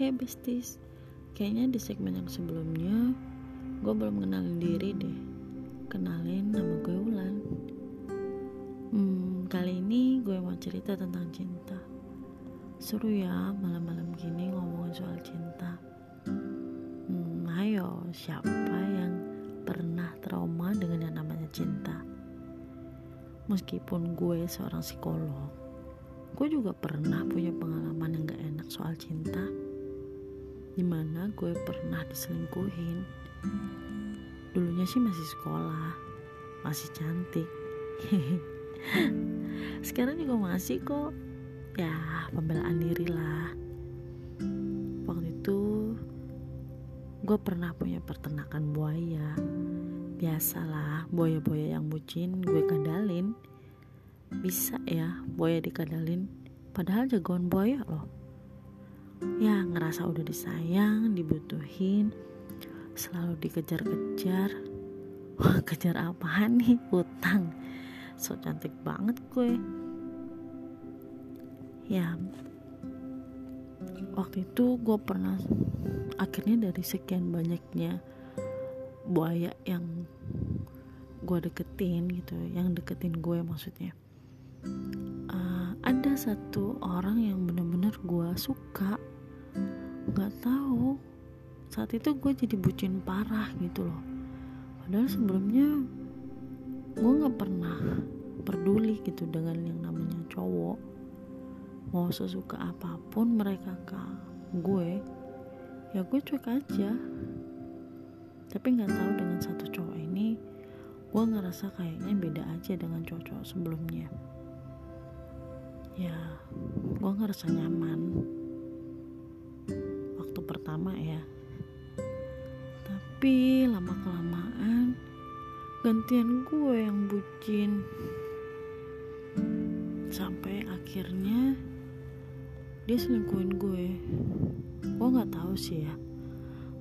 Hey besties, kayaknya di segmen yang sebelumnya gue belum kenalin diri deh. Kenalin nama gue Wulan. Hmm, kali ini gue mau cerita tentang cinta. Seru ya malam-malam gini ngomongin soal cinta. Hmm, ayo siapa yang pernah trauma dengan yang namanya cinta? Meskipun gue seorang psikolog, gue juga pernah punya pengalaman yang gak enak soal cinta di mana gue pernah diselingkuhin. Dulunya sih masih sekolah masih cantik. Sekarang juga masih kok. Ya pembelaan diri lah. Waktu itu gue pernah punya peternakan buaya. Biasalah buaya-buaya yang bucin gue kadalin. Bisa ya buaya dikadalin. Padahal jagoan buaya loh ya ngerasa udah disayang dibutuhin selalu dikejar-kejar. Wah kejar apaan nih? Utang. So cantik banget gue ya. Waktu itu gue pernah akhirnya dari sekian banyaknya buaya yang gue deketin gitu yang deketin gue maksudnya. Uh, ada satu orang yang bener-bener gue suka nggak tahu. Saat itu gue jadi bucin parah gitu loh. Padahal sebelumnya gue nggak pernah peduli gitu dengan yang namanya cowok. Mau sesuka apa pun mereka ke gue ya gue cuek aja. Tapi nggak tahu dengan satu cowok ini gue ngerasa kayaknya beda aja dengan cowok-cowok sebelumnya. Ya gue ngerasa nyaman pertama ya. Tapi lama kelamaan gantian gue yang bucin. Sampai akhirnya dia selingkuhin gue. Gue nggak tahu sih ya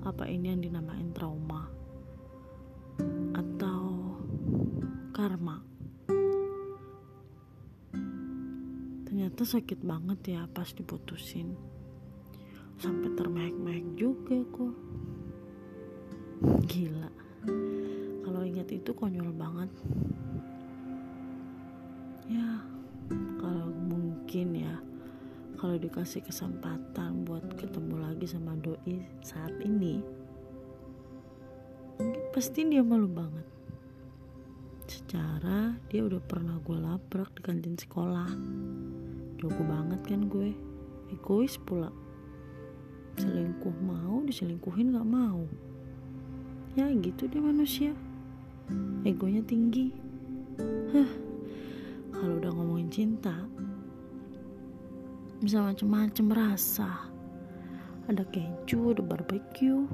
apa ini yang dinamain trauma atau karma. Ternyata sakit banget ya pas diputusin sampai termehek-mehek juga kok gila. Kalau ingat itu konyol banget. Ya kalau mungkin ya kalau dikasih kesempatan buat ketemu lagi sama doi saat ini mungkin pasti dia malu banget. Secara dia udah pernah gue labrak di kantin sekolah. Jago banget kan gue. Egois pula selingkuh mau diselingkuhin gak mau ya gitu deh manusia egonya tinggi Hah, kalau udah ngomongin cinta bisa macem-macem rasa ada keju, ada barbecue,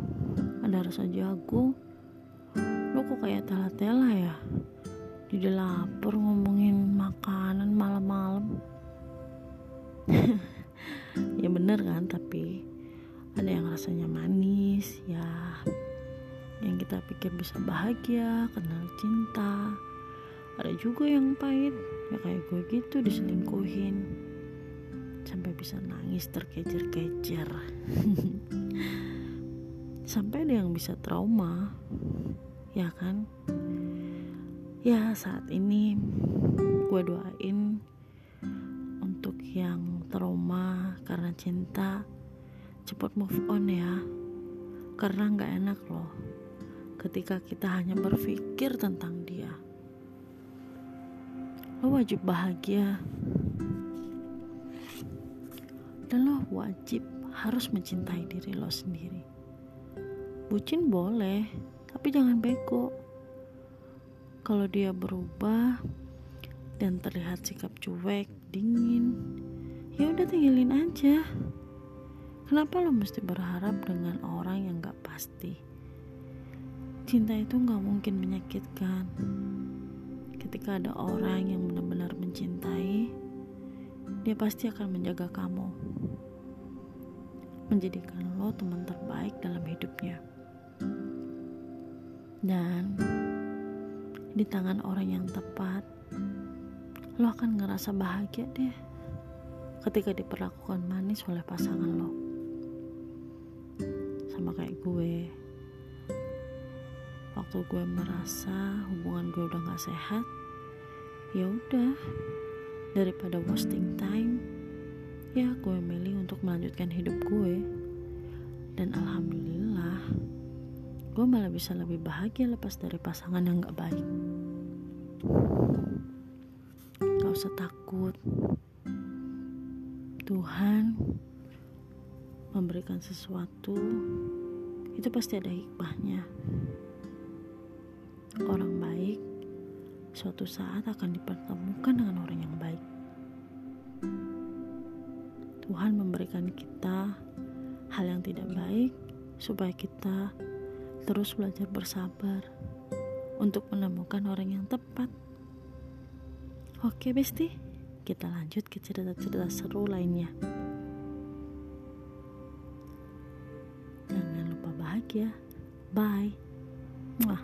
ada rasa jagung. Lo kok kayak tela-tela ya? Jadi lapar ngomongin makanan malam-malam. ya bener kan, tapi ada yang rasanya manis ya. Yang kita pikir bisa bahagia kenal cinta. Ada juga yang pahit ya kayak gue gitu diselingkuhin. Sampai bisa nangis terkejar-kejar. Sampai ada yang bisa trauma ya kan? Ya saat ini gue doain untuk yang trauma karena cinta cepat move on ya. Karena nggak enak loh ketika kita hanya berpikir tentang dia. Lo wajib bahagia. Dan lo wajib harus mencintai diri lo sendiri. Bucin boleh tapi jangan beko kalau dia berubah dan terlihat sikap cuek dingin ya udah tinggalin aja Kenapa lo mesti berharap dengan orang yang gak pasti? Cinta itu gak mungkin menyakitkan. Ketika ada orang yang benar-benar mencintai, dia pasti akan menjaga kamu. Menjadikan lo teman terbaik dalam hidupnya. Dan di tangan orang yang tepat, lo akan ngerasa bahagia deh ketika diperlakukan manis oleh pasangan lo. Sama kayak gue. Waktu gue merasa hubungan gue udah gak sehat ya udah. Daripada wasting time ya gue milih untuk melanjutkan hidup gue. Dan alhamdulillah gue malah bisa lebih bahagia lepas dari pasangan yang gak baik. Gak usah takut. Tuhan memberikan sesuatu itu pasti ada hikmahnya. Orang baik suatu saat akan dipertemukan dengan orang yang baik. Tuhan memberikan kita hal yang tidak baik supaya kita terus belajar bersabar untuk menemukan orang yang tepat. Oke besti kita lanjut ke cerita-cerita seru lainnya bahagia. Bye. Mwah.